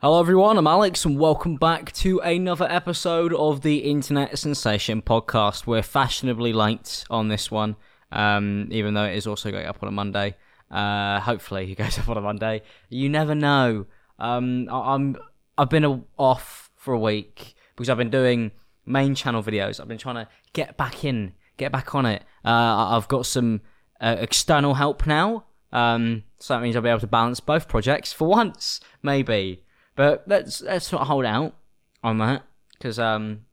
Hello, everyone. I'm Alex, and welcome back to another episode of the Internet Sensation podcast. We're fashionably late on this one, um, even though it is also going up on a Monday. Uh, hopefully, it goes up on a Monday. You never know. Um, I- I'm I've been a- off for a week because I've been doing main channel videos. I've been trying to get back in, get back on it. Uh, I- I've got some uh, external help now, um, so that means I'll be able to balance both projects for once, maybe. But let's let's not hold out on that because um,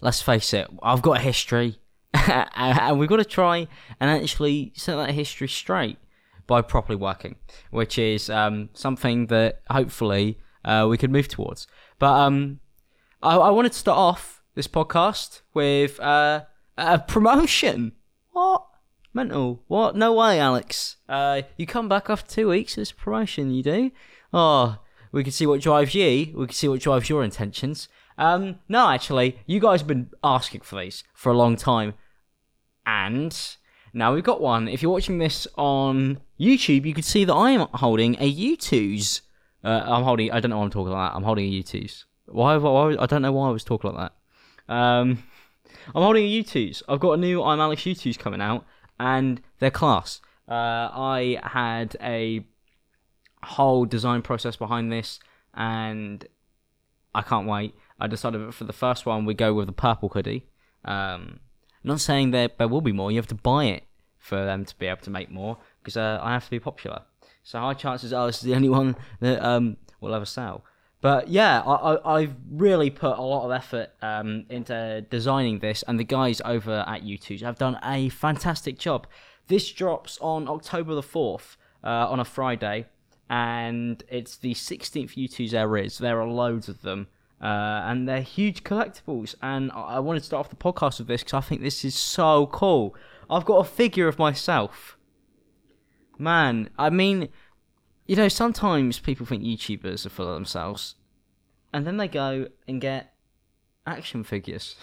let's face it, I've got a history, and we've got to try and actually set that history straight by properly working, which is um, something that hopefully uh, we can move towards. But um, I, I wanted to start off this podcast with uh, a promotion. What? Mental. What? No way, Alex. Uh, you come back after two weeks. It's promotion, you do? Oh, we can see what drives you. We can see what drives your intentions. Um, no, actually, you guys have been asking for these for a long time. And now we've got one. If you're watching this on YouTube, you can see that I am holding a Youtooz. Uh, I'm holding. I don't know why I'm talking like that. I'm holding a Youtooz. Why? why I don't know why I was talking like that. Um, I'm holding a Youtooz. I've got a new I'm Alex Youtooz coming out, and they're class. Uh, I had a whole design process behind this, and I can't wait. I decided for the first one we go with the purple hoodie. Um, not saying that there will be more. You have to buy it for them to be able to make more because uh, I have to be popular. So high chances are this is the only one that um, will ever sell. But yeah, I, I've really put a lot of effort um, into designing this, and the guys over at Youtooz have done a fantastic job. This drops on October the 4th uh, on a Friday, and it's the 16th Youtooz there is. There are loads of them, uh, and they're huge collectibles. And I I wanted to start off the podcast with this because I think this is so cool. I've got a figure of myself. Man, I mean, you know, sometimes people think YouTubers are full of themselves, and then they go and get action figures.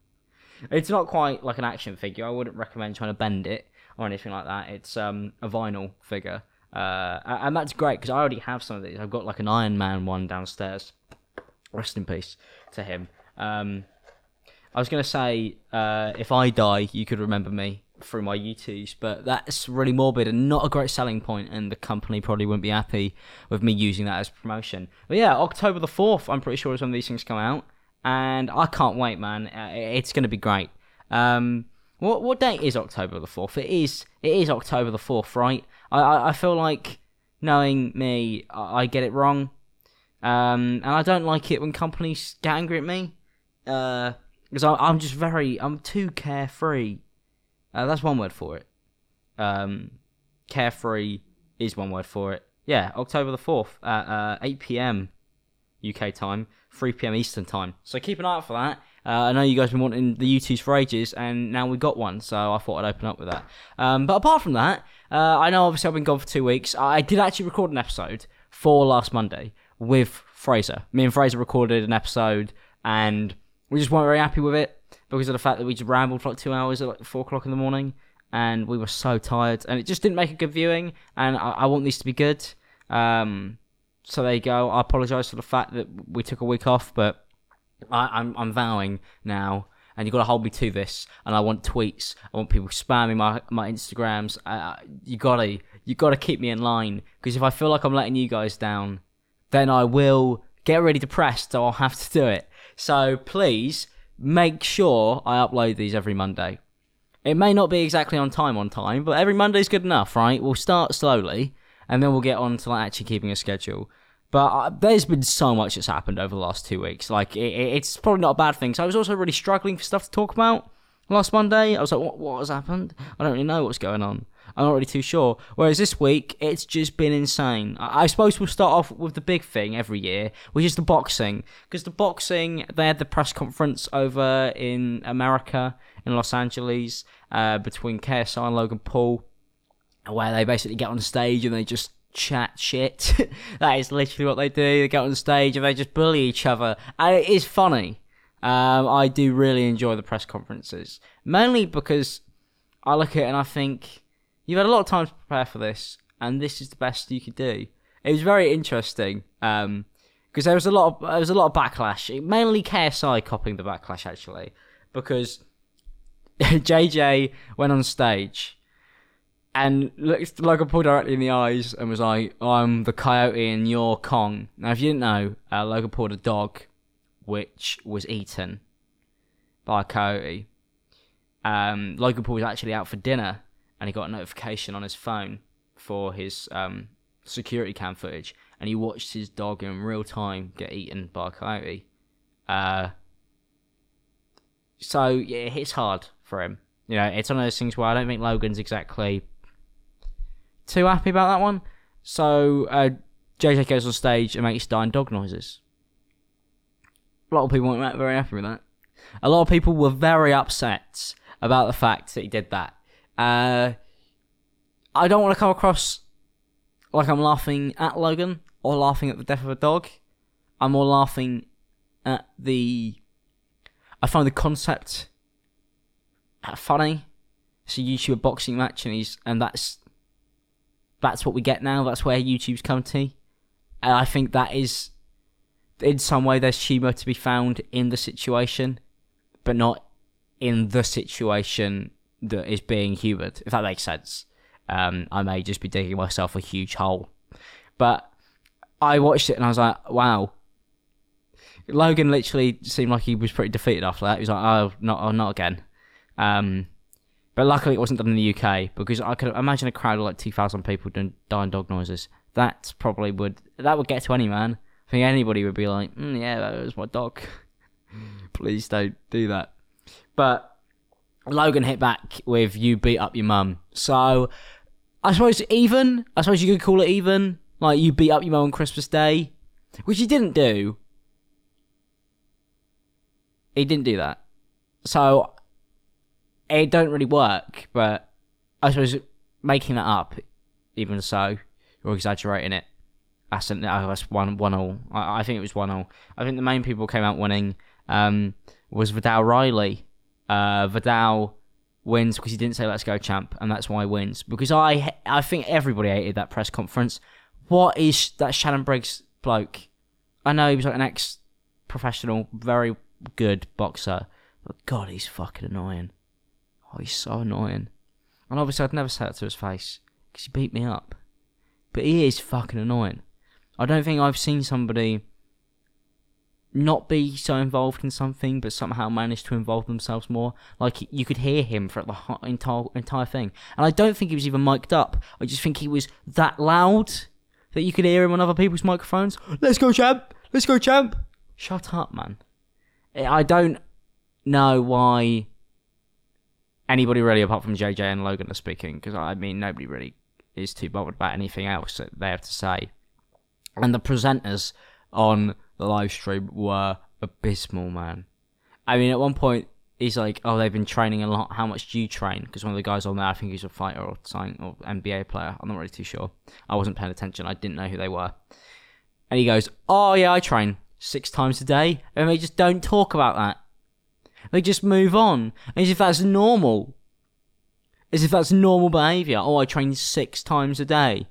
it's not quite like an action figure. I wouldn't recommend trying to bend it or anything like that. It's um, a vinyl figure, uh, and that's great because I already have some of these. I've got like an Iron Man one downstairs. Rest in peace to him. Um, I was gonna say uh, if I die, you could remember me through my Youtooz, but that's really morbid and not a great selling point, and the company probably wouldn't be happy with me using that as promotion. But yeah, October the fourth, I'm pretty sure is when these things come out, and I can't wait, man. Uh, It's gonna be great. Um, what what date is October the fourth? It is it is October the fourth, right? I, I I feel like knowing me, I, I get it wrong, um, and I don't like it when companies get angry at me. Uh, because I'm just very, I'm too carefree. Uh, that's one word for it. Um, carefree is one word for it. Yeah, October the 4th at uh, 8 p.m. UK time, 3 p.m. Eastern time. So keep an eye out for that. Uh, I know you guys have been wanting the Youtooz for ages, and now we got one, so I thought I'd open up with that. Um, but apart from that, uh, I know obviously I've been gone for two weeks. I did actually record an episode for last Monday with Fraser. Me and Fraser recorded an episode, and we just weren't very happy with it because of the fact that we just rambled for like two hours at like four o'clock in the morning, and we were so tired, and it just didn't make a good viewing. And I, I want these to be good. Um, so there you go. I apologise for the fact that we took a week off, but I, I'm I'm vowing now, and you've got to hold me to this. And I want tweets. I want people spamming my my Instagrams. Uh, you gotta you gotta keep me in line because if I feel like I'm letting you guys down, then I will get really depressed. So I'll have to do it. So please make sure I upload these every Monday. It may not be exactly on time on time, but every Monday's good enough, right? We'll start slowly, and then we'll get on to like actually keeping a schedule. But uh, there's been so much that's happened over the last two weeks. Like it, it- it's probably not a bad thing. So I was also really struggling for stuff to talk about last Monday. I was like, what what has happened? I don't really know what's going on. I'm not really too sure. Whereas this week, it's just been insane. I, I suppose we'll start off with the big thing every year, which is the boxing. Because the boxing, they had the press conference over in America, in Los Angeles, uh, between KSI and Logan Paul where they basically get on stage and they just chat shit. that is literally what they do. They get on stage and they just bully each other, and it is funny. Um, I do really enjoy the press conferences, mainly because I look at it and I think you've had a lot of time to prepare for this, and this is the best you could do. It was very interesting. Um, because there was a lot of there was a lot of backlash. Mainly KSI copying the backlash actually, because JJ went on stage and looked Logan directly in the eyes and was like, "I'm the coyote and you're Kong." Now, if you didn't know, uh, Logan Paul had a dog which was eaten by a coyote. Um, Logan Paul was actually out for dinner and he got a notification on his phone for his um, security cam footage, and he watched his dog in real time get eaten by a coyote. Uh, so yeah, it hits hard for him. You know, it's one of those things where I don't think Logan's exactly too happy about that one. So uh, JJ goes on stage and makes dying dog noises. A lot of people weren't very happy with that. A lot of people were very upset about the fact that he did that. Uh, I don't want to come across like I'm laughing at Logan or laughing at the death of a dog. I'm more laughing at the. I find the concept funny. It's a YouTuber boxing match, and he's and that's that's what we get now. That's where YouTube's come to, and I think that is in some way there's humour to be found in the situation, but not in the situation that is being humoured. If that makes sense, um, I may just be digging myself a huge hole, but I watched it and I was like, wow. Logan literally seemed like he was pretty defeated after that. He was like, oh, not, oh, not again. Um, but luckily, it wasn't done in the UK because I could imagine a crowd of like two thousand people doing dying dog noises. That probably would that would get to any man. I think anybody would be like, mm, "Yeah, that was my dog." Please don't do that. But Logan hit back with "You beat up your mum," so I suppose even. I suppose you could call it even. Like you beat up your mum on Christmas Day, which he didn't do. He didn't do that. So it don't really work, but I suppose making that up, even so, or exaggerating it, that's, an, that's one one all. I, I, think it was one all. I think the main people came out winning um, was Viddal Riley. Uh, Viddal wins because he didn't say "Let's go, champ," and that's why he wins. Because I I think everybody hated that press conference. What is that Shannon Briggs bloke? I know he was like an ex-professional, very good boxer, but God, he's fucking annoying. Oh, he's so annoying. And obviously, I'd never say that to his face because he beat me up. But he is fucking annoying. I don't think I've seen somebody not be so involved in something, but somehow manage to involve themselves more. Like you could hear him for the entire entire thing, and I don't think he was even mic'd up. I just think he was that loud that you could hear him on other people's microphones. Let's go, champ! Let's go, champ! Shut up, man. I don't know why anybody really apart from JJ and Logan are speaking because I mean nobody really is too bothered about anything else that they have to say. And the presenters on the live stream were abysmal, man. I mean, at one point he's like, "Oh, they've been training a lot. How much do you train?" Because one of the guys on there, I think he's a fighter or something or NBA player. I'm not really too sure. I wasn't paying attention. I didn't know who they were. And he goes, "Oh yeah, I train six times a day," and they just don't talk about that. They just move on as if that's normal. As if that's normal behaviour. Oh, I train six times a day.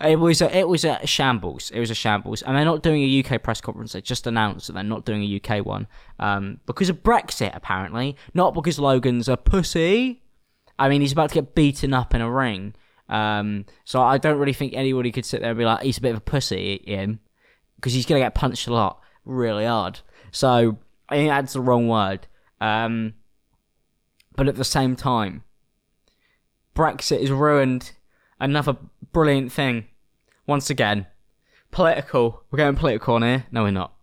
It was a, it was a shambles. It was a shambles, and they're not doing a UK press conference. They just announced that they're not doing a UK one um, because of Brexit, apparently, not because Logan's a pussy. I mean, he's about to get beaten up in a ring, um, so I don't really think anybody could sit there and be like, he's a bit of a pussy, in because he's gonna get punched a lot really hard. So I think that's the wrong word. Um, but at the same time, Brexit has ruined another brilliant thing. Once again, political. We're getting political on here. No, we're not.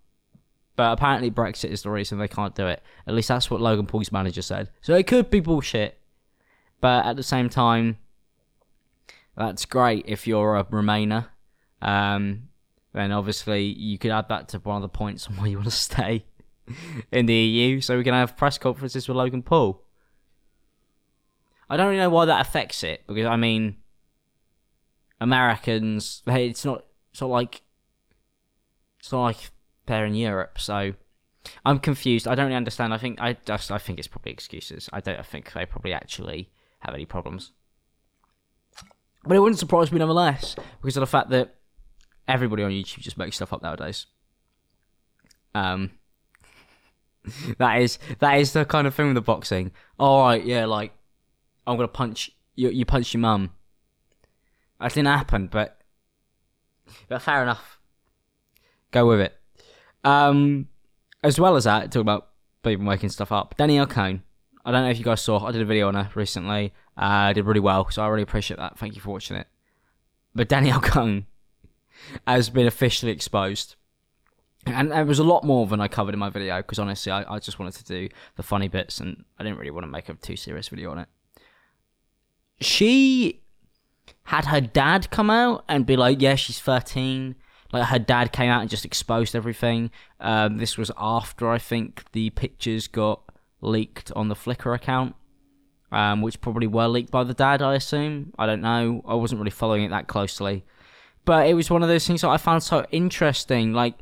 But apparently, Brexit is the reason they can't do it. At least that's what Logan Paul's manager said. So it could be bullshit. But at the same time, that's great if you're a Remainer. Um, then obviously you could add that to one of the points on why you want to stay in the EU, so we can have press conferences with Logan Paul. I don't really know why that affects it because I mean, Americans, hey, it's not, it's not like, it's not like they're in Europe, so I'm confused. I don't really understand. I think I just, I think it's probably excuses. I don't I think they probably actually have any problems. But it wouldn't surprise me nonetheless because of the fact that everybody on YouTube just makes stuff up nowadays. Um, that is that is the kind of thing with the boxing. All right, yeah, like I'm gonna punch you. You punch your mum. That didn't happen, but but fair enough. Go with it. Um, as well as that, talk about people making stuff up. Danielle Cohn. I don't know if you guys saw. I did a video on her recently. Uh, did really well, so I really appreciate that. Thank you for watching it. But Danielle Cohn has been officially exposed. And there was a lot more than I covered in my video because honestly, I, I just wanted to do the funny bits and I didn't really want to make a too serious video on it. She had her dad come out and be like, yeah, she's 13. Like her dad came out and just exposed everything. Um, this was after I think the pictures got leaked on the Flickr account, um, which probably were leaked by the dad, I assume. I don't know. I wasn't really following it that closely. But it was one of those things that I found so interesting. Like,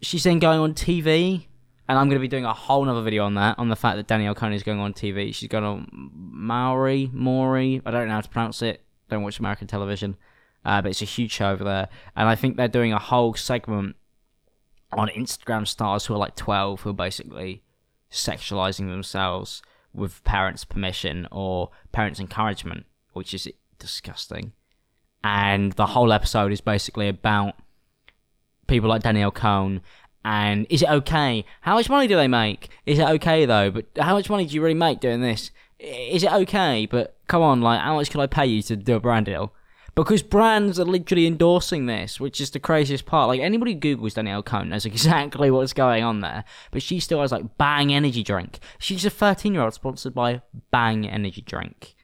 she's then going on TV, and I'm going to be doing a whole other video on that, on the fact that Danielle is going on TV. She's going on Maori, Maury, I don't know how to pronounce it. Don't watch American television, uh, but it's a huge show over there, and I think they're doing a whole segment on Instagram stars who are like 12 who are basically sexualizing themselves with parents' permission or parents' encouragement, which is disgusting. And the whole episode is basically about people like Danielle Cohn. And is it okay? How much money do they make? Is it okay though? But how much money do you really make doing this? Is it okay? But come on, like, how much can I pay you to do a brand deal? Because brands are literally endorsing this, which is the craziest part. Like anybody who Googles Danielle Cohn knows exactly what's going on there. But she still has like Bang Energy Drink. She's a 13 year old sponsored by Bang Energy Drink.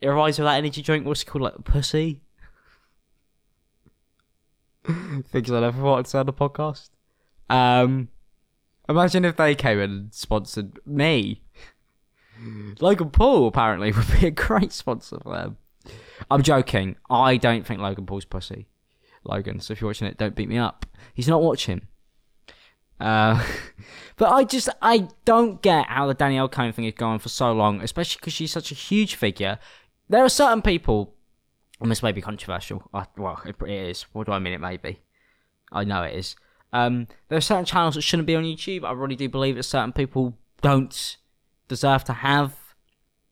It reminds me of that energy drink. What's it called? Like Pussy. Things I never thought I'd say on the podcast. Um, imagine if they came and sponsored me. Logan Paul apparently would be a great sponsor for them. I'm joking. I don't think Logan Paul's pussy. Logan, so if you're watching it, don't beat me up. He's not watching. Uh, but I just I don't get how the Danielle Cohn thing is going for so long, especially because she's such a huge figure. There are certain people and this may be controversial. I, well, it, it is. What do I mean? It may be. I know it is. Um, there are certain channels that shouldn't be on YouTube. I really do believe that certain people don't deserve to have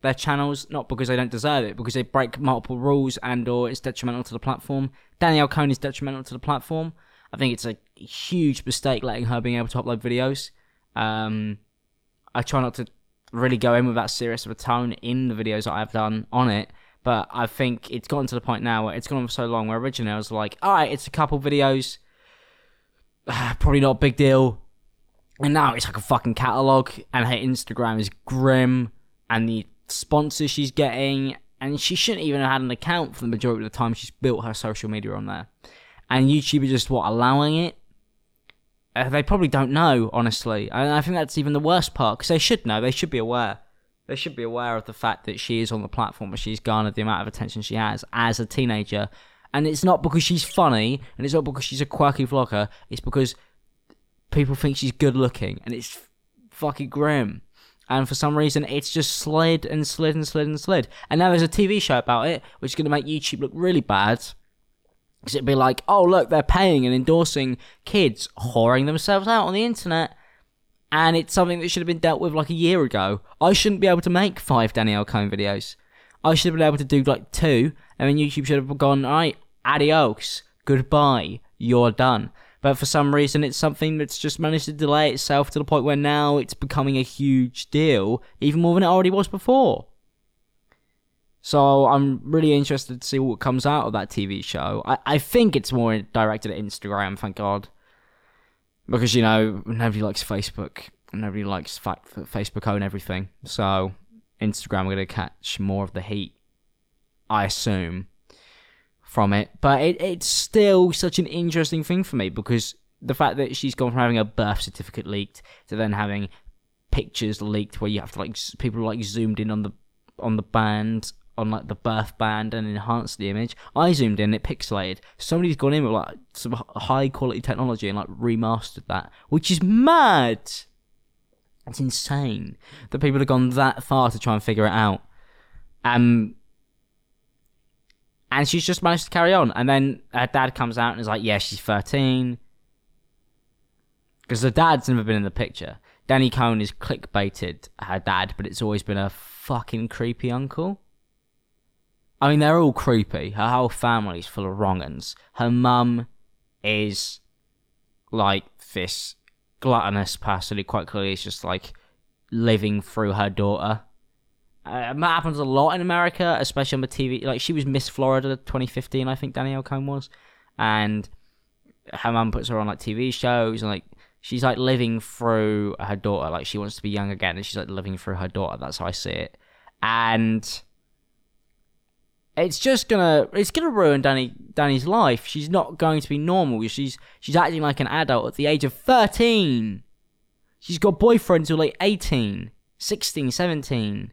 their channels, not because they don't deserve it, because they break multiple rules and or it's detrimental to the platform. Danielle Cohn is detrimental to the platform. I think it's a huge mistake letting her being able to upload videos. Um, I try not to really go in with that serious of a tone in the videos that I've done on it but I think it's gotten to the point now where it's gone on for so long where originally I was like, alright, it's a couple videos, probably not a big deal. And now it's like a fucking catalogue, and her Instagram is grim, and the sponsors she's getting, and she shouldn't even have had an account for the majority of the time she's built her social media on there. And YouTube is just what allowing it. Uh, they probably don't know, honestly. And I think that's even the worst part because they should know. They should be aware they should be aware of the fact that she is on the platform and she's garnered the amount of attention she has as a teenager. And it's not because she's funny and it's not because she's a quirky vlogger, it's because people think she's good looking and it's fucking grim. And for some reason, it's just slid and slid and slid and slid. And now there's a TV show about it, which is going to make YouTube look really bad. Because it'd be like, oh, look, they're paying and endorsing kids whoring themselves out on the internet and it's something that should have been dealt with like a year ago. I shouldn't be able to make five Danielle Cohn videos. I should have been able to do like two, and then YouTube should have gone, alright, adios, goodbye, you're done. But for some reason, it's something that's just managed to delay itself to the point where now it's becoming a huge deal, even more than it already was before. So I'm really interested to see what comes out of that TV show. I, I think it's more directed at Instagram, thank God because you know nobody likes Facebook, nobody likes fa- Facebook own everything. So Instagram are going to catch more of the heat, I assume, from it. But it, it's still such an interesting thing for me because the fact that she's gone from having a birth certificate leaked to then having pictures leaked where you have to like people like zoomed in on the on the band on like the birth band and enhanced the image. I zoomed in, it pixelated. Somebody's gone in with like some high quality technology and like remastered that, which is mad. It's insane that people have gone that far to try and figure it out. Um, and she's just managed to carry on. And then her dad comes out and is like, "Yeah, she's 13." Because the dad's never been in the picture. Danny Cohn is clickbaited her dad, but it's always been a fucking creepy uncle. I mean, they're all creepy. Her whole family's full of wrong'uns. Her mum is like this gluttonous person who quite clearly is just like living through her daughter. Uh, that happens a lot in America, especially on the TV. Like she was Miss Florida 2015, I think Danielle Cohn was, and her mum puts her on like TV shows and like she's like living through her daughter. Like she wants to be young again, and she's like living through her daughter. That's how I see it, and it's just gonna it's gonna ruin Danny Danny's life. She's not going to be normal. She's she's acting like an adult at the age of 13. She's got boyfriends who are like 18, 16, 17.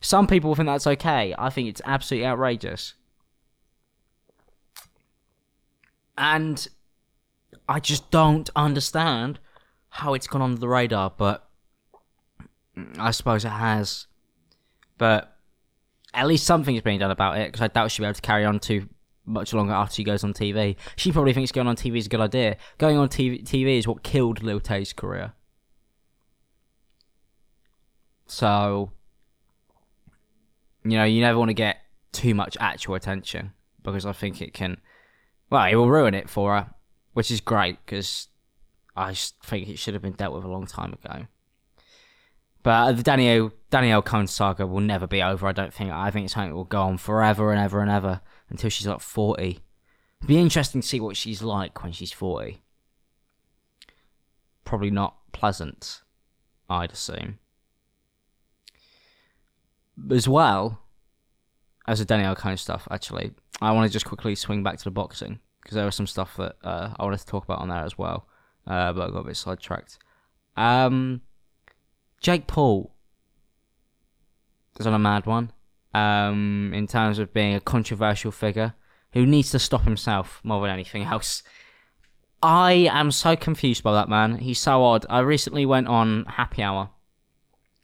Some people think that's okay. I think it's absolutely outrageous. And I just don't understand how it's gone under the radar, but I suppose it has. But at least something is being done about it because I doubt she'll be able to carry on too much longer after she goes on TV. She probably thinks going on TV is a good idea. Going on TV, TV is what killed Lil Tay's career. So, you know, you never want to get too much actual attention because I think it can, well, it will ruin it for her, which is great because I think it should have been dealt with a long time ago. But the Danielle Danielle Cohn saga will never be over. I don't think. I think it's something that will go on forever and ever and ever until she's like forty. It'd be interesting to see what she's like when she's forty. Probably not pleasant, I'd assume. As well as the Danielle Cohn stuff, actually, I want to just quickly swing back to the boxing because there was some stuff that uh, I wanted to talk about on there as well, uh, but I got a bit sidetracked. Um, Jake Paul is on a mad one um, in terms of being a controversial figure who needs to stop himself more than anything else. I am so confused by that man. He's so odd. I recently went on Happy Hour,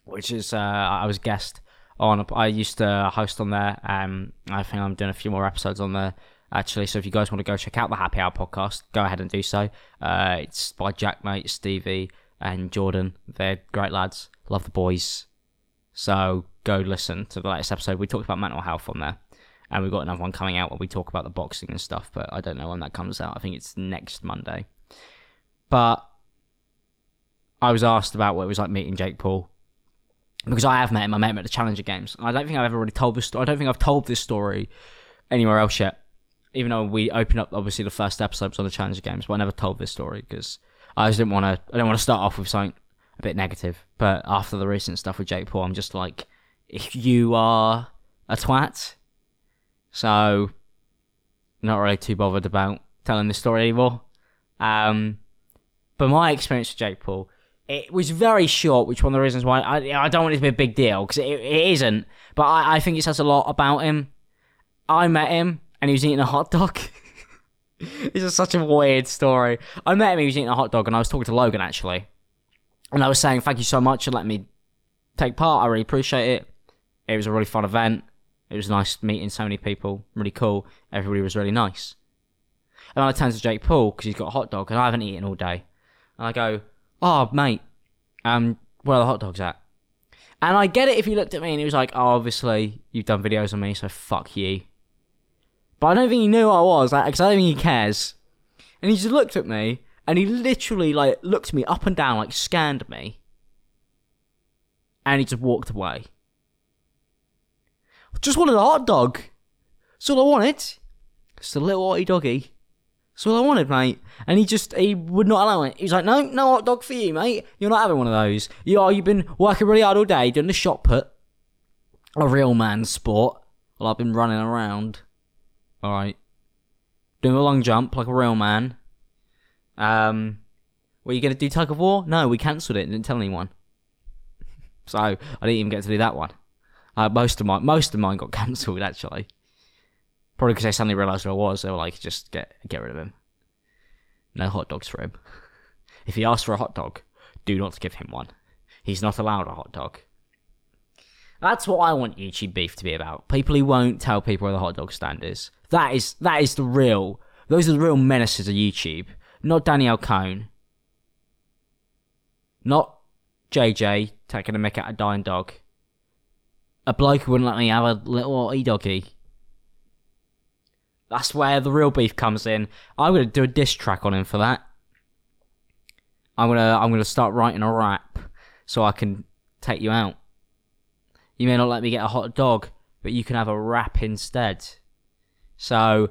which is uh, I was guest on. I used to host on there. Um, I think I'm doing a few more episodes on there actually. So if you guys want to go check out the Happy Hour podcast, go ahead and do so. Uh, it's by Jack, mate, Stevie, and Jordan. They're great lads. Love the boys. So go listen to the latest episode. We talked about mental health on there. And we've got another one coming out where we talk about the boxing and stuff, but I don't know when that comes out. I think it's next Monday. But I was asked about what it was like meeting Jake Paul. Because I have met him. I met him at the Challenger Games. I don't think I've ever really told this story. I don't think I've told this story anywhere else yet. Even though we opened up, obviously, the first episodes on the Challenger Games, but I never told this story because I just didn't want to. I didn't want to start off with something a bit negative. But after the recent stuff with Jake Paul, I'm just like, if you are a twat, so not really too bothered about telling the story anymore. Um, but my experience with Jake Paul, it was very short, which one of the reasons why I, I don't want it to be a big deal because it, it isn't. But I, I think it says a lot about him. I met him and he was eating a hot dog. this is such a weird story. I met him, he was eating a hot dog, and I was talking to Logan actually. And I was saying, thank you so much for letting me take part. I really appreciate it. It was a really fun event. It was nice meeting so many people. Really cool. Everybody was really nice. And I turn to Jake Paul because he's got a hot dog and I haven't eaten all day. And I go, oh, mate, um, where are the hot dogs at? And I get it if he looked at me and he was like, oh, obviously, you've done videos on me, so fuck you. But I don't think he knew who I was, because I don't think he cares. And he just looked at me and he literally like looked me up and down, like scanned me, and he just walked away. Just wanted a hot dog. That's all I wanted. Just a little hotty doggy. That's all I wanted, mate. And he just he would not allow it. He's like, no, no hot dog for you, mate. You're not having one of those. You are. You've been working really hard all day doing the shot put. A real man's sport. Well, I've been running around. All right. Doing a long jump like a real man. Um, were you going to do tug of war? No, we cancelled it and didn't tell anyone. so I didn't even get to do that one. Uh, most of my most of mine got cancelled actually. Probably because they suddenly realised who I was. They were like, just get get rid of him. No hot dogs for him. if he asks for a hot dog, do not give him one. He's not allowed a hot dog. That's what I want YouTube beef to be about. People who won't tell people where the hot dog stand is. That is that is the real. Those are the real menaces of YouTube. Not Danielle Cohn. Not JJ taking a mick at a dying dog. A bloke who wouldn't let me have a little e doggy. That's where the real beef comes in. I'm gonna do a diss track on him for that. I'm gonna I'm gonna start writing a rap so I can take you out. You may not let me get a hot dog, but you can have a rap instead. So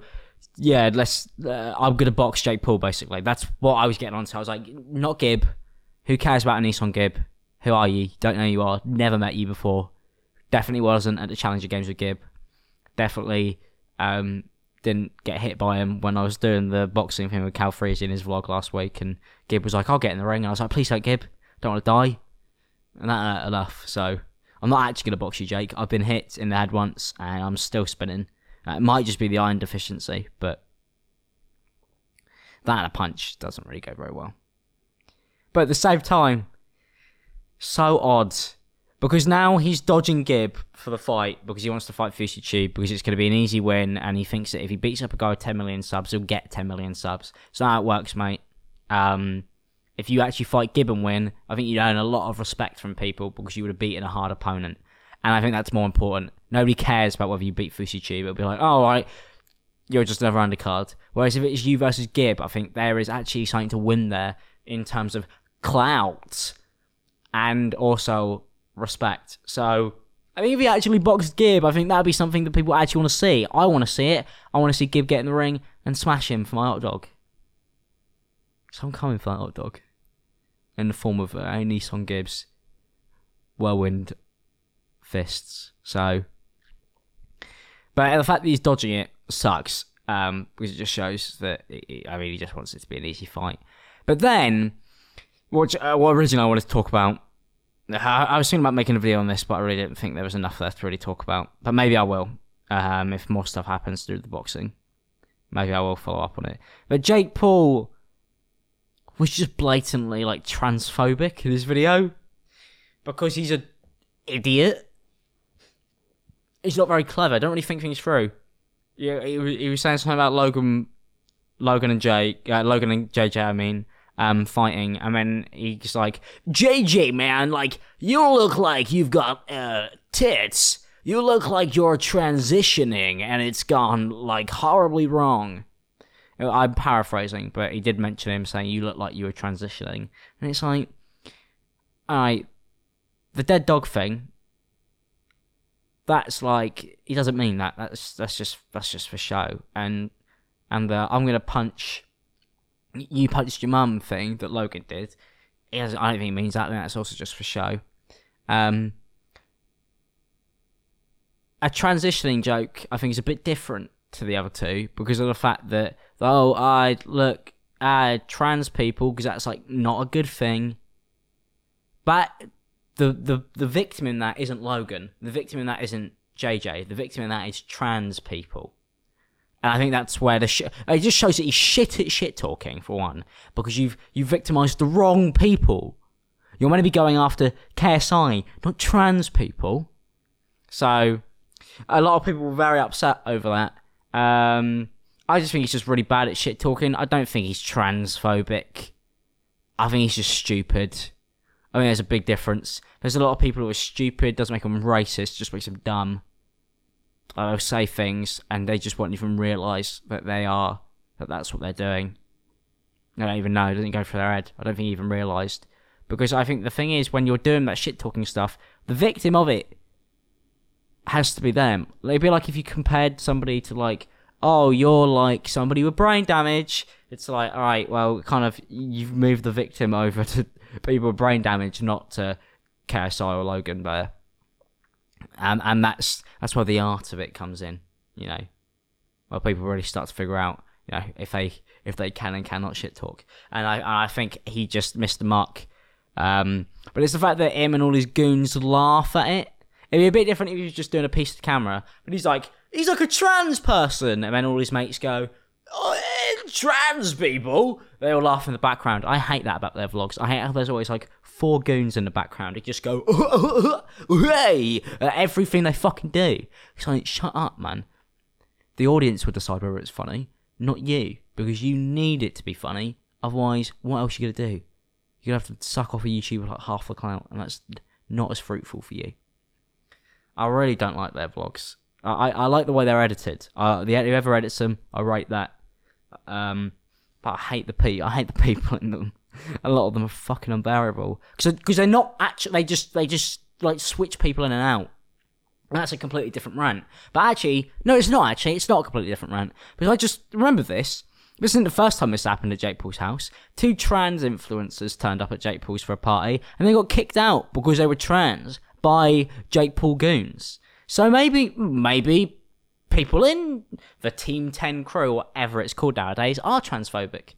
yeah, let's. Uh, I'm gonna box Jake Paul basically. That's what I was getting on. So I was like, not Gib. Who cares about AnEsonGib? Who are you? Don't know who you are. Never met you before. Definitely wasn't at the Challenger Games with Gib. Definitely um, didn't get hit by him when I was doing the boxing thing with Cal Freeze in his vlog last week. And Gib was like, I'll get in the ring. And I was like, please don't, Gib. Don't want to die. And that hurt enough. So I'm not actually going to box you, Jake. I've been hit in the head once and I'm still spinning. Uh, it might just be the iron deficiency, but that and a punch doesn't really go very well. But at the same time, so odd because now he's dodging Gib for the fight because he wants to fight Fousey Tube because it's going to be an easy win and he thinks that if he beats up a guy with 10 million subs, he'll get 10 million subs. So how it works, mate. Um, if you actually fight Gib and win, I think you'd earn a lot of respect from people because you would have beaten a hard opponent. And I think that's more important. Nobody cares about whether you beat Fousey Tube. It'll be like, oh, all right, you're just another undercard. Whereas if it's you versus Gib, I think there is actually something to win there in terms of clout and also respect. So I think if he actually boxed Gib, I think that'd be something that people actually want to see. I want to see it. I want to see Gib get in the ring and smash him for my hot dog. So I'm coming for that hot dog in the form of uh, AnEsonGib's whirlwind fists. So, but the fact that he's dodging it sucks um, because it just shows that I mean he just wants it to be an easy fight. But then, what, uh, what originally I wanted to talk about I, was thinking about making a video on this, but I really didn't think there was enough there to really talk about. But maybe I will, um, if more stuff happens through the boxing. Maybe I will follow up on it. But Jake Paul was just blatantly like transphobic in his video because he's an idiot. He's not very clever. I don't really think things through. Yeah, he, he was saying something about Logan, Logan and Jake, uh, Logan and JJ. I mean, um, fighting, and then he's like, JJ, man, like, you look like you've got, uh, tits. You look like you're transitioning, and it's gone, like, horribly wrong. I'm paraphrasing, but he did mention him saying, you look like you were transitioning. And it's like, alright, the dead dog thing, that's like, he doesn't mean that. That's, that's just, that's just for show. And, and, uh, I'm gonna punch you punched your mum thing that Logan did. I don't think he means that. That's also just for show. Um, a transitioning joke, I think, is a bit different to the other two because of the fact that oh, I look, uh, trans people because that's like not a good thing. But the the the victim in that isn't Logan. The victim in that isn't JJ. The victim in that is trans people. And I think that's where the shit. It just shows that he's shit at shit talking for one, because you've you've victimized the wrong people. You're meant to be going after KSI, not trans people. So, a lot of people were very upset over that. Um, I just think he's just really bad at shit talking. I don't think he's transphobic. I think he's just stupid. I mean, there's a big difference. There's a lot of people who are stupid, doesn't make them racist, just makes them dumb uh, say things and they just won't even realise that they are that that's what they're doing. They don't even know. It doesn't go through their head. I don't think he even realised because I think the thing is when you're doing that shit talking stuff, the victim of it has to be them. It'd be like if you compared somebody to like, oh, you're like somebody with brain damage. It's like, all right, well, kind of you've moved the victim over to people with brain damage, not to KSI or Logan there and and that's that's where the art of it comes in. You know, where people really start to figure out, you know, if they if they can and cannot shit talk. And I I think he just missed the mark. Um, but it's the fact that him and all his goons laugh at it. It'd be a bit different if he was just doing a piece of camera. But he's like, he's like a trans person, and then all his mates go, oh, trans people. They all laugh in the background. I hate that about their vlogs. I hate how there's always like four goons in the background. They just go, hey, at everything they fucking do. It's like, shut up, man. The audience will decide whether it's funny, not you, because you need it to be funny. Otherwise, what else are you gonna do? You're gonna have to suck off a YouTuber like half the clout, and that's not as fruitful for you. I really don't like their vlogs. I, I like the way they're edited. Uh, the whoever edits them, I rate that. Um, but I hate the pe- I hate the people in them. A lot of them are fucking unbearable because they're not actually. They just they just like switch people in and out. And that's a completely different rant. But actually, no, it's not actually. It's not a completely different rant because I just remember this. This isn't the first time this happened at Jake Paul's house. Two trans influencers turned up at Jake Paul's for a party and they got kicked out because they were trans by Jake Paul goons. So maybe, maybe people in the Team 10 crew, whatever it's called nowadays, are transphobic.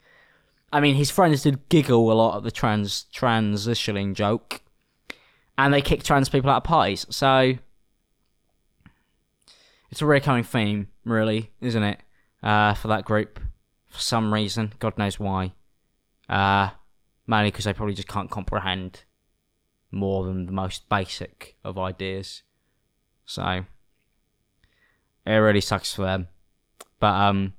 I mean, his friends did giggle a lot at the trans transitioning joke, and they kick trans people out of parties. So it's a recurring theme, really, isn't it? Uh, for that group, for some reason, God knows why. Uh, mainly because they probably just can't comprehend more than the most basic of ideas. So it really sucks for them. But um,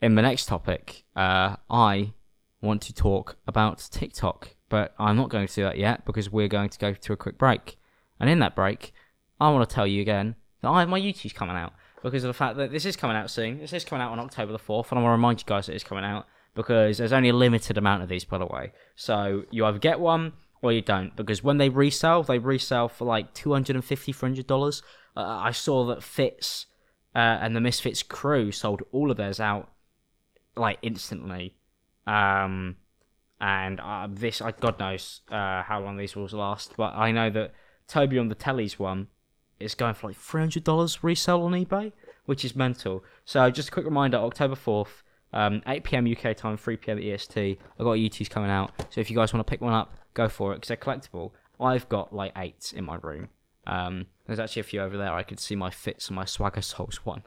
in the next topic, uh, I want to talk about TikTok, but I'm not going to do that yet because we're going to go to a quick break. And in that break, I want to tell you again that I have my Youtooz coming out because of the fact that this is coming out soon. This is coming out on October the 4th, and I want to remind you guys that it's coming out because there's only a limited amount of these, by the way. So you either get one or you don't because when they resell, they resell for like 250 $300. Uh, I saw that Fitz uh, and the Misfits crew sold all of theirs out like instantly. Um, and uh, this, I God knows uh, how long these will last, but I know that Toby on the Telly's one is going for like $300 resale on eBay, which is mental. So just a quick reminder October 4th, um, 8 pm UK time, 3 pm EST. I've got Youtooz coming out. So if you guys want to pick one up, go for it because they're collectible. I've got like eight in my room. Um, there's actually a few over there. I could see my Fitz and my Swagger Souls one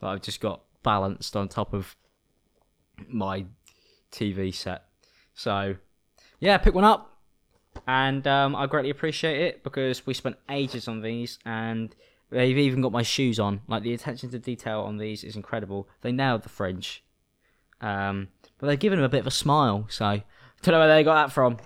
that I've just got balanced on top of my TV set. So, yeah, pick one up. And um, I greatly appreciate it because we spent ages on these and they've even got my shoes on. Like, the attention to detail on these is incredible. They nailed the fringe. Um, but they've given them a bit of a smile, so don't know where they got that from.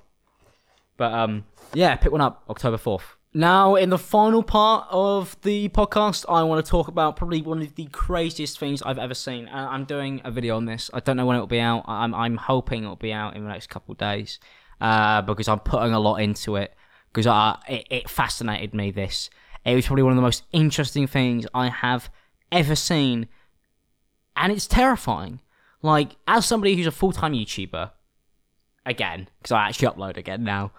But um, yeah, pick one up October 4th. Now, in the final part of the podcast, I want to talk about probably one of the craziest things I've ever seen. I'm doing a video on this. I don't know when it'll be out. I'm, I'm hoping it'll be out in the next couple of days uh, because I'm putting a lot into it because I, it, it fascinated me. This it was probably one of the most interesting things I have ever seen, and it's terrifying. Like as somebody who's a full time YouTuber, again because I actually upload again now.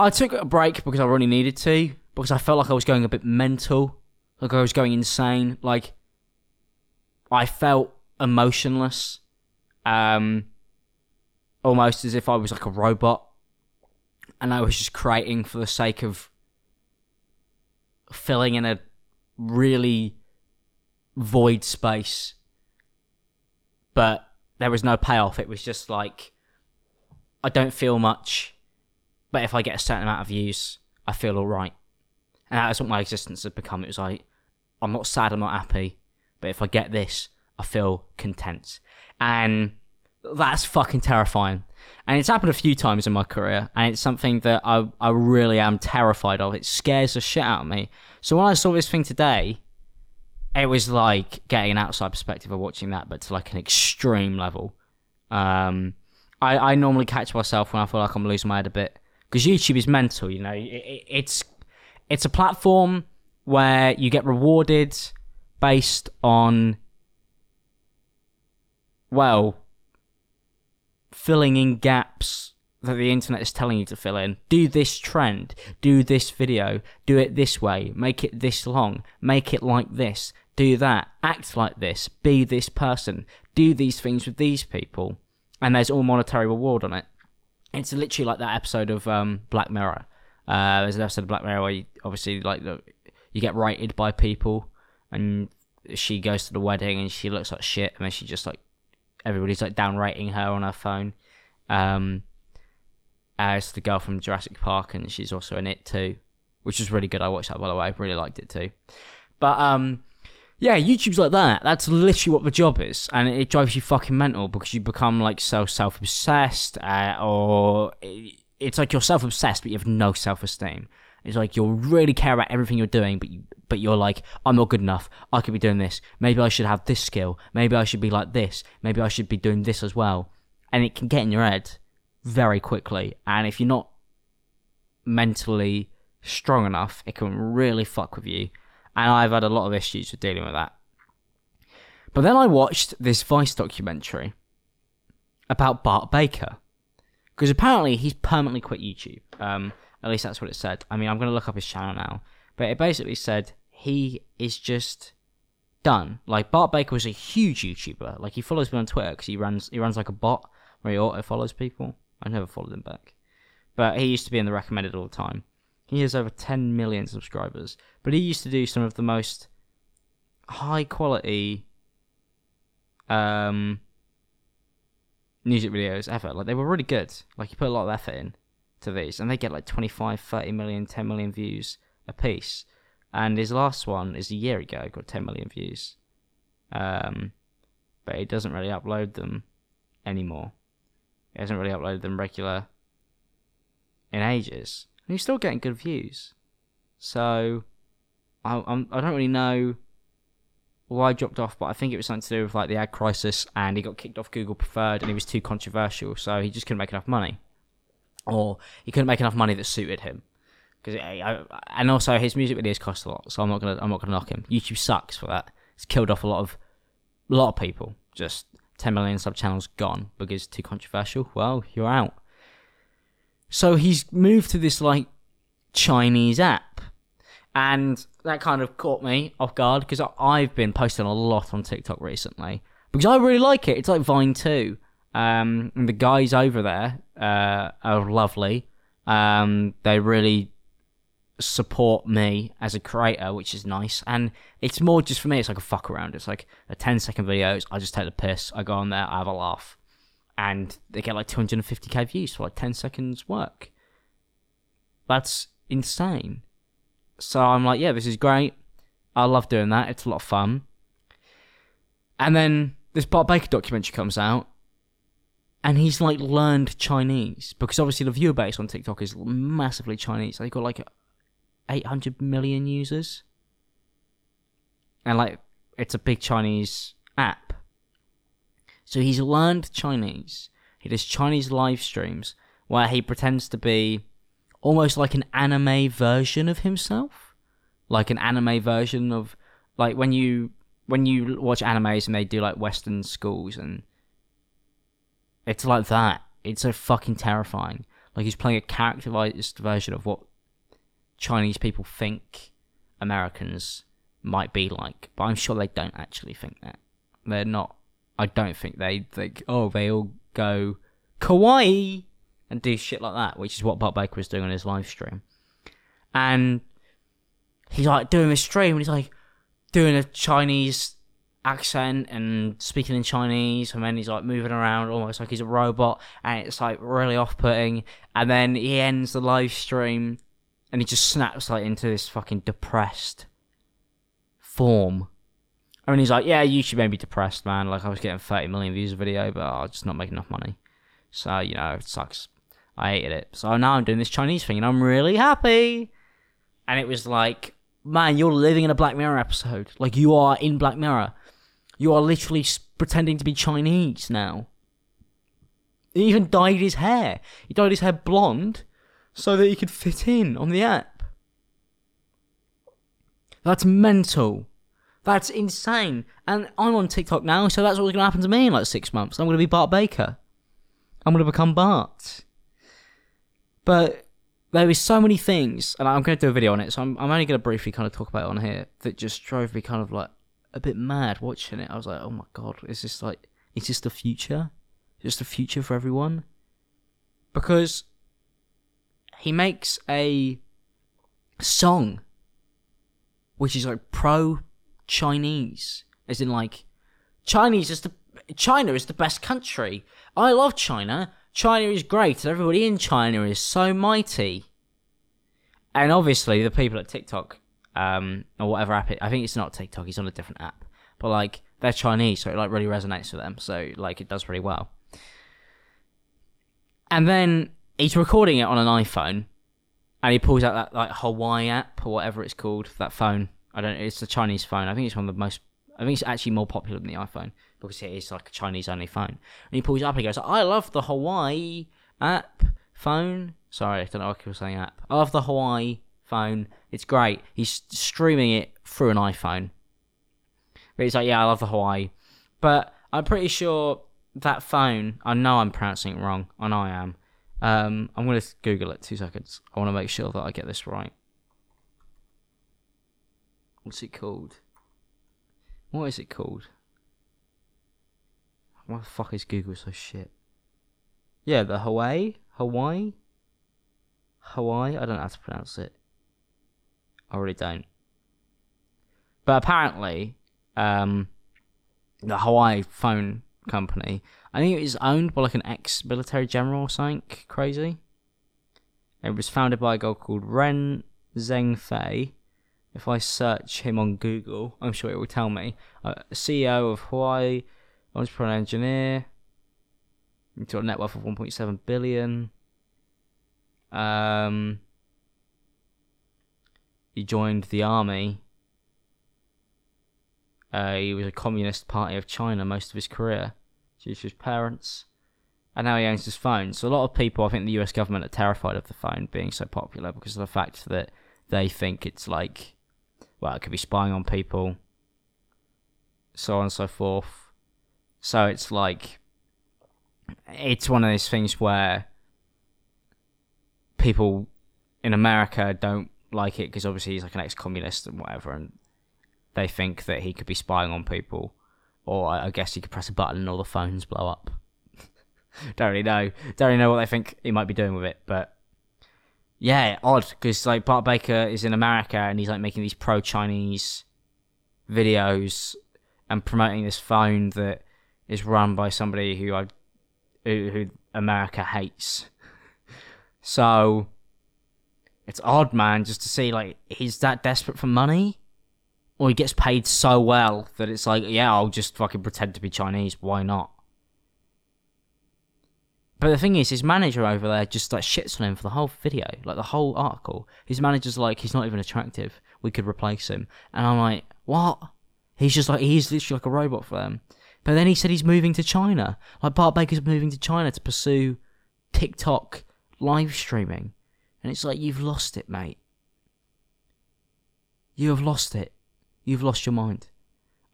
I took a break because I really needed to, because I felt like I was going a bit mental, like I was going insane, like I felt emotionless, um, almost as if I was like a robot, and I was just creating for the sake of filling in a really void space, but there was no payoff. It was just like I don't feel much but if I get a certain amount of views, I feel all right. And that's what my existence has become. It was like, I'm not sad, I'm not happy, but if I get this, I feel content. And that's fucking terrifying. And it's happened a few times in my career, and it's something that I, I really am terrified of. It scares the shit out of me. So when I saw this thing today, it was like getting an outside perspective of watching that, but to like an extreme level. Um, I, I normally catch myself when I feel like I'm losing my head a bit because YouTube is mental. You know, it, it's it's a platform where you get rewarded based on well filling in gaps that the internet is telling you to fill in. Do this trend, do this video, do it this way, make it this long, make it like this, do that, act like this, be this person, do these things with these people, and there's all monetary reward on it. It's literally like that episode of um, Black Mirror. Uh, there's an episode of Black Mirror where you, obviously like the, you get rated by people, and she goes to the wedding and she looks like shit, and then she just like everybody's like downrating her on her phone. Um, as the girl from Jurassic Park, and she's also in it too, which is really good. I watched that by the way. I really liked it too. But um, yeah, YouTube's like that. That's literally what the job is, and it drives you fucking mental because you become like so self obsessed, uh, or it's like you're self obsessed, but you have no self esteem. It's like you really care about everything you're doing, but you but you're like, I'm not good enough. I could be doing this. Maybe I should have this skill. Maybe I should be like this. Maybe I should be doing this as well. And it can get in your head very quickly. And if you're not mentally strong enough, it can really fuck with you and I've had a lot of issues with dealing with that. But then I watched this Vice documentary about Bart Baker because apparently he's permanently quit YouTube. Um, at least that's what it said. I mean, I'm going to look up his channel now, but it basically said he is just done. Like Bart Baker was a huge YouTuber. Like he follows me on Twitter because he runs he runs like a bot where he auto follows people. I never followed him back, but he used to be in the recommended all the time. He has over 10 million subscribers, but he used to do some of the most high quality um, music videos ever. Like they were really good. Like he put a lot of effort in to these, and they get like 25, 30 million, 10 million views a piece. And his last one is a year ago, got 10 million views. Um, but he doesn't really upload them anymore. He hasn't really uploaded them regular in ages and he's still getting good views. So I I'm, I don't really know why I dropped off, but I think it was something to do with like the ad crisis, and he got kicked off Google Preferred, and he was too controversial, so he just couldn't make enough money, or he couldn't make enough money that suited him. Because eh, and also his music videos cost a lot, so I'm not gonna I'm not gonna knock him. YouTube sucks for that. It's killed off a lot of a lot of people. Just 10 million sub channels gone because too controversial. Well, you're out. So he's moved to this like Chinese app. And that kind of caught me off guard because I've been posting a lot on TikTok recently because I really like it. It's like Vine too. Um, and the guys over there uh, are lovely. Um, they really support me as a creator, which is nice. And it's more just for me, it's like a fuck around. It's like a 10 second videos. I just take the piss. I go on there, I have a laugh and they get like 250k views for like 10 seconds work. That's insane. So I'm like, yeah, this is great. I love doing that. It's a lot of fun. And then this Bart Baker documentary comes out, and he's like learned Chinese because obviously the viewer base on TikTok is massively Chinese. They've got like 800 million users, and like it's a big Chinese app. So he's learned Chinese. He does Chinese live streams where he pretends to be almost like an anime version of himself, like an anime version of like when you when you watch animes and they do like Western schools and it's like that. It's so fucking terrifying. Like he's playing a characterized version of what Chinese people think Americans might be like, but I'm sure they don't actually think that. They're not I don't think they think, oh, they all go kawaii and do shit like that, which is what Bart Baker was doing on his live stream. And he's like doing this stream, and he's like doing a Chinese accent and speaking in Chinese, and then he's like moving around almost like he's a robot, and it's like really off putting. And then he ends the live stream, and he just snaps like into this fucking depressed form Mean, he's like, yeah, YouTube made me depressed, man. Like, I was getting 30 million views a video, but oh, I was just not making enough money. So, you know, it sucks. I hated it. So now I'm doing this Chinese thing, and I'm really happy. And it was like, man, you're living in a Black Mirror episode. Like, you are in Black Mirror. You are literally pretending to be Chinese now. He even dyed his hair. He dyed his hair blonde so that he could fit in on the app. That's mental. That's insane. And I'm on TikTok now, so that's what's going to happen to me in like six months. I'm going to be Bart Baker. I'm going to become Bart. But there is so many things, and I'm going to do a video on it, so I'm, I'm only going to briefly kind of talk about it on here, that just drove me kind of like a bit mad watching it. I was like, oh my god, is this like, is this the future? Is this the future for everyone? Because he makes a song which is like pro Chinese, as in like Chinese is the China is the best country. I love China. China is great, and everybody in China is so mighty. And obviously, the people at TikTok, um, or whatever app it, I think it's not TikTok. It's on a different app, but like they're Chinese, so it like really resonates with them. So like it does really well. And then he's recording it on an iPhone, and he pulls out that like Hawaii app or whatever it's called, that phone. I don't. It's a Chinese phone. I think it's one of the most. I think it's actually more popular than the iPhone because it is like a Chinese only phone. And he pulls it up and he goes, "I love the Hawaii app phone." Sorry, I don't know what I was saying app. I love the Hawaii phone. It's great. He's streaming it through an iPhone. But he's like, "Yeah, I love the Hawaii," but I'm pretty sure that phone. I know I'm pronouncing it wrong. I know I am. Um, I'm gonna Google it. Two seconds. I want to make sure that I get this right. What's it called? What is it called? Why the fuck is Google so shit? Yeah, the Hawaii? Hawaii? Hawaii? I don't know how to pronounce it. I really don't. But apparently, um, the Hawaii phone company, I think it was owned by like an ex military general or something crazy. It was founded by a guy called Ren Zhengfei if I search him on Google, I'm sure it will tell me. Uh, CEO of Hawaii, entrepreneur engineer, into a net worth of 1.7 billion. Um, he joined the army. Uh, he was a Communist Party of China most of his career due to his parents. And now he owns his phone. So a lot of people, I think the US government are terrified of the phone being so popular because of the fact that they think it's like well, it could be spying on people, so on and so forth. So it's like, it's one of those things where people in America don't like it because obviously he's like an ex-communist and whatever, and they think that he could be spying on people, or I guess he could press a button and all the phones blow up. don't really know. Don't really know what they think he might be doing with it, but yeah, odd because like Bart Baker is in America and he's like making these pro Chinese videos and promoting this phone that is run by somebody who I who, who America hates. So it's odd, man, just to see like he's that desperate for money, or he gets paid so well that it's like, yeah, I'll just fucking pretend to be Chinese. Why not? But the thing is, his manager over there just like shits on him for the whole video, like the whole article. His manager's like, he's not even attractive. We could replace him. And I'm like, what? He's just like, he's literally like a robot for them. But then he said he's moving to China. Like Bart Baker's moving to China to pursue TikTok live streaming. And it's like, you've lost it, mate. You have lost it. You've lost your mind.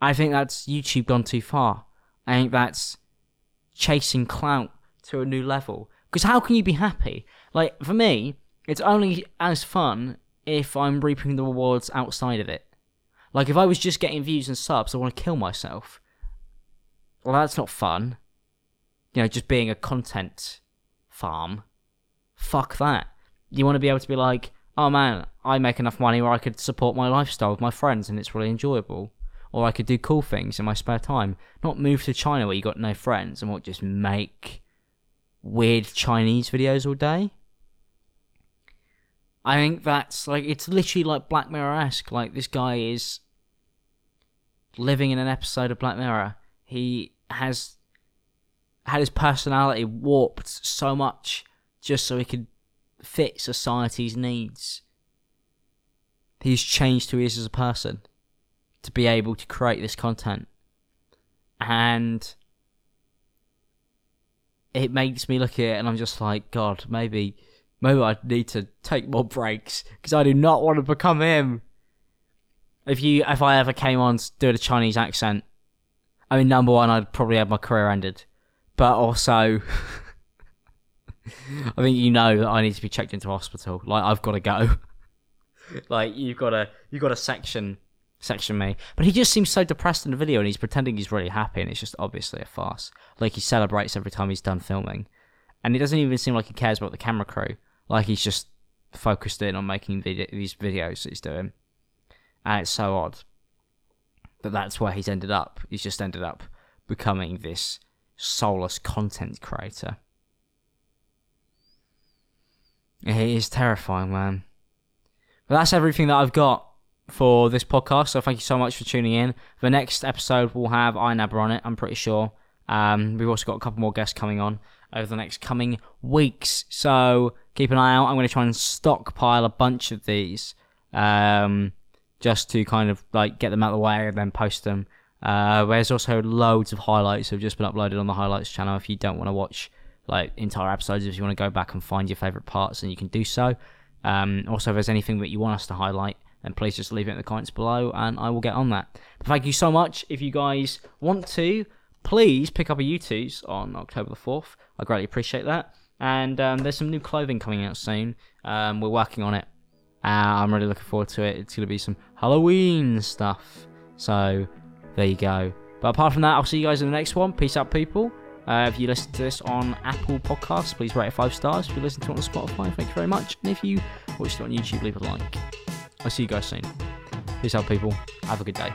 I think that's YouTube gone too far. I think that's chasing clout to a new level. Because how can you be happy? Like, for me, it's only as fun if I'm reaping the rewards outside of it. Like, if I was just getting views and subs, I want to kill myself. Well, that's not fun. You know, just being a content farm. Fuck that. You want to be able to be like, oh man, I make enough money where I could support my lifestyle with my friends and it's really enjoyable. Or I could do cool things in my spare time. Not move to China where you got no friends and what just make weird Chinese videos all day. I think that's like it's literally like Black Mirror esque. Like this guy is living in an episode of Black Mirror. He has had his personality warped so much just so he could fit society's needs. He's changed who he is as a person to be able to create this content. And it makes me look at it and I'm just like, God, maybe, maybe I need to take more breaks because I do not want to become him. If you, if I ever came on to do a Chinese accent, I mean, number one, I'd probably have my career ended, but also, I think you know that I need to be checked into hospital. Like I've got to go. like you've got a, you've got a section section me. But he just seems so depressed in the video and he's pretending he's really happy and it's just obviously a farce. Like he celebrates every time he's done filming. And it doesn't even seem like he cares about the camera crew. Like he's just focused in on making these videos that he's doing. And it's so odd. that that's where he's ended up. He's just ended up becoming this soulless content creator. It is terrifying, man. But that's everything that I've got for this podcast. So thank you so much for tuning in. The next episode will have Inaber on it, I'm pretty sure. Um, we've also got a couple more guests coming on over the next coming weeks. So keep an eye out. I'm going to try and stockpile a bunch of these um, just to kind of like get them out of the way and then post them. Uh, there's also loads of highlights that have just been uploaded on the highlights channel. If you don't want to watch like entire episodes, if you want to go back and find your favorite parts, then you can do so. Um, also, if there's anything that you want us to highlight, then please just leave it in the comments below, and I will get on that. But thank you so much. If you guys want to, please pick up a Youtooz on October the 4th. I greatly appreciate that. And um, there's some new clothing coming out soon. Um, we're working on it. Uh, I'm really looking forward to it. It's going to be some Halloween stuff. So there you go. But apart from that, I'll see you guys in the next one. Peace out, people. Uh, if you listen to this on Apple Podcasts, please rate it five stars. If you listen to it on Spotify, thank you very much. And if you watch it on YouTube, leave a like. I'll see you guys soon. Peace out, people. Have a good day.